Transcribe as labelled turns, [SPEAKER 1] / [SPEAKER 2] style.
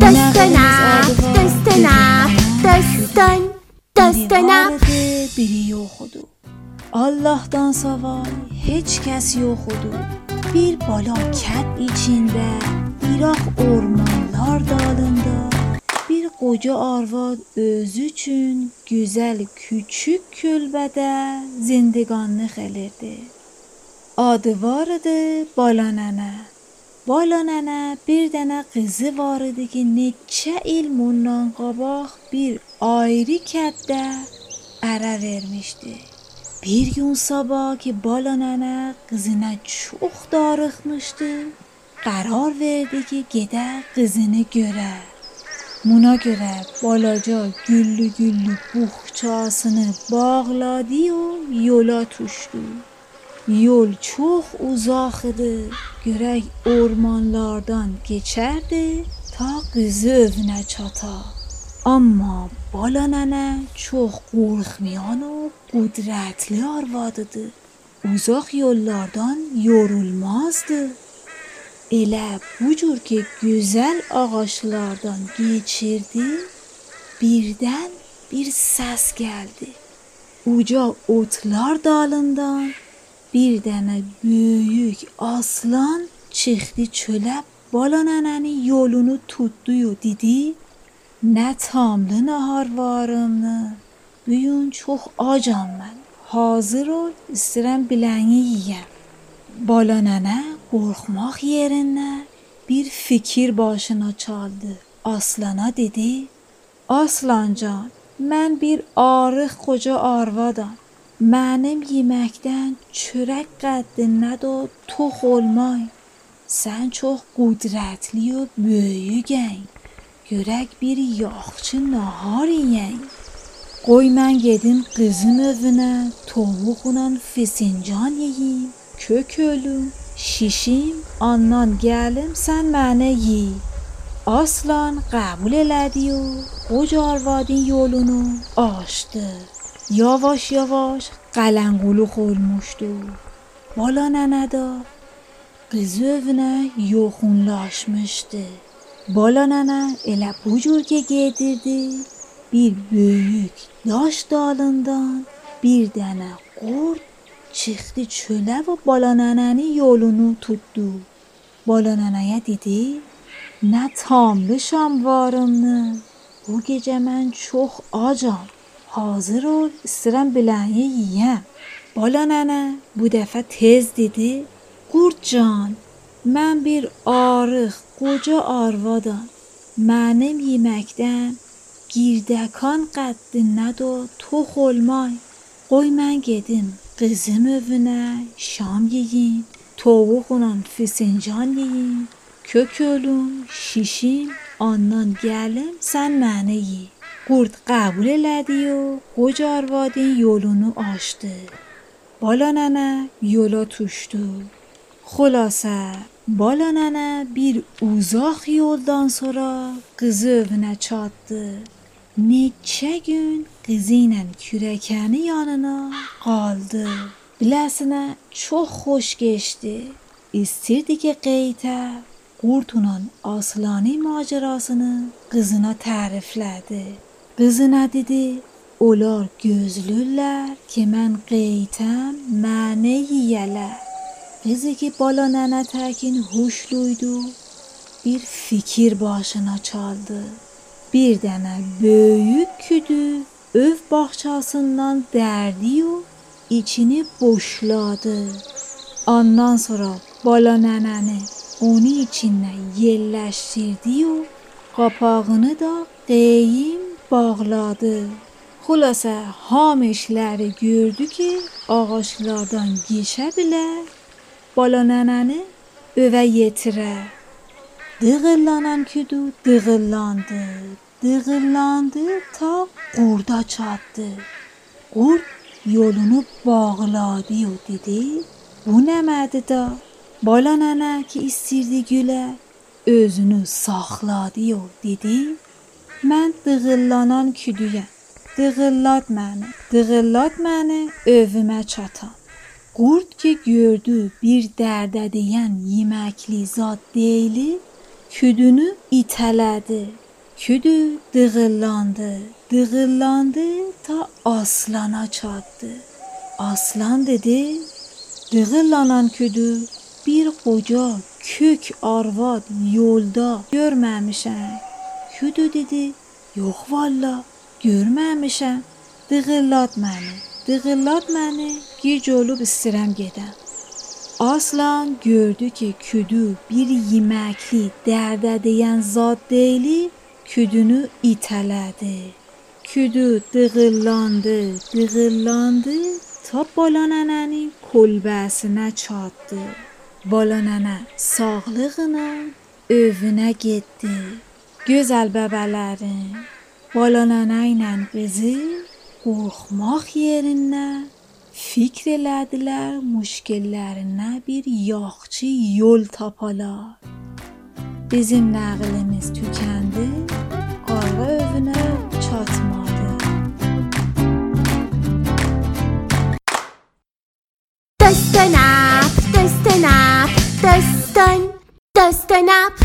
[SPEAKER 1] Döstönap, döstönap, döstön, döstönap.
[SPEAKER 2] biri yox idi. Allahdan savay heç kəs yox idi. Bir bala kət içində, İraq ormanlar dalında bir qoca arvad özü üçün gözəl küçük külbədə zindiqanlıq elirdi. Adı var idi Bala nənə. بالا ننه بیر دنه قزی وارده که نکه ایل مونان قباخ بیر آیری کده. اره ورمشده بیر یون سابا که بالا ننه قزی نه چوخ دارخ مشده قرار ورده که گده قزی نه گره. مونا گره. بالا جا گلو گلو بخچاسنه باغلادی و یولا توشده Yol çox uzaq idi. Görək ormanlardan keçərdi ta qızı evinə çata. Amma Bala nənə çox qorxmayan و qüdrətli arvad idi. Uzaq yollardan yorulmazdı. Elə bu cür ki gözəl ağaclardan keçirdi, birdən bir səs gəldi. Uca otlar dalından bir dənə böyük aslan çıxdı çölə, Bala nənənin yolunu tutdu dedi: Nə tamlı nahar varımdı. Bu gün çox acam mən. Hazır ol, istəyirəm biləni yeyəm. Bala nənə qorxmaq yerinə bir fikir başına çaldı. Aslana dedi: Aslan can, mən bir arıq qoca arvadam. منم یمکدن چرک قد ندا تو خلمای. سن چوخ قدرتلی و بیو گن گرک بیری یاخچه نهار یعنی قوی من گدیم قزم اوونه توهو خونن فسنجان یهیم کوکلو شیشیم آنان گلم سن منه یی. اصلان قبول لدی و قجاروادین یولونو آشده یاواش یاواش قلنگولو خورمش دو بالا ننادا قزوف نه یو خون لاش مشته. بالا ننا اله بجور که گیدردی بیر بیوک داشت دالندان بیر دنه قرد چختی چله و بالا نننی یولونو تدو بالا ننا یه دیدی؟ نه تام بشم وارم نه. بو گجه من چخ آجام. حاضر و استرم به یه. بالا ننه بودفه تز دیدی؟ گرد جان من بیر آرخ گجا آروادان منم یمکدن گیردکان قد ندا تو خلمای. قوی من گدیم قزم اونه شام ییم توو خونم فسنجان ییم کک شیشیم آنان گلم سن منه یی. گرد قبول لدی و گجار وادی یولونو آشته. بالا ننه یولا توشده خلاصه بالا ننه بیر اوزاخ یولدان سرا قزی اونه چادده نیچه گون قزی اینن کرکنی یاننا قالده. بلسنه چو خوش گشده استیردی که قیته قرطونان آسلانی ماجراسنه قزینا تعریف لده Qızına dedi: Onlar gözləyirlər ki mən qeydəm məni yeyərlər. Qızı ki Bala nənə təkin huşlu idi, bir fikir başına çaldı. Bir dənə böyük küdü ev bağçasından dərdi و içini boşladı. Ondan sonra Bala nənəni onun içinə yerləşdirdi و qapağını da qeyin bağladı. Xülasə hamı işləri gördü ki, ağaclardan keçə bilə balanananı övə yetirə. Dığıllanan küdü dığıllandı, dığıllandı ta qurda çatdı. Qurd yolunu bağladı yo dedi. Bu nəmədi da? Balanana ki istirdi gülə, özünü saxladı yo dedi. Mən dığırlanan küdüyəm. Dığırlat məni, dığırlat məni evimə çatam. Qurd ki gördü bir dərdə dəyən yeməkli zad deyili, küdünü itələdi. Küdü dığırlandı, dığırlandı ta aslana çatdı. Aslan dedi, dığırlanan küdü bir qoca kök arvad yolda görməmişəm. Küdü dedi, yox valla, görməmişəm. Dığırlat məni, dığırlat məni, gic olub istirəm gedəm. Aslan gördü ki, küdü bir yeməkli, dərdə deyən zad deyili, küdünü itələdi. Küdü dığırlandı, dığırlandı, ta bala nənənin kolbəsinə çatdı. Bala nənə sağlığına övünə getdi. Gözəl bəbələrin, bala nənə ilə qızı qorxmaq yerinə fikr elədilər müşkillərinə bir yaxçı yol tapalar. Bizim nəqlimiz tükəndi, qarğa övünə çatmadı.
[SPEAKER 1] دست نپ دست نپ دستان دست نپ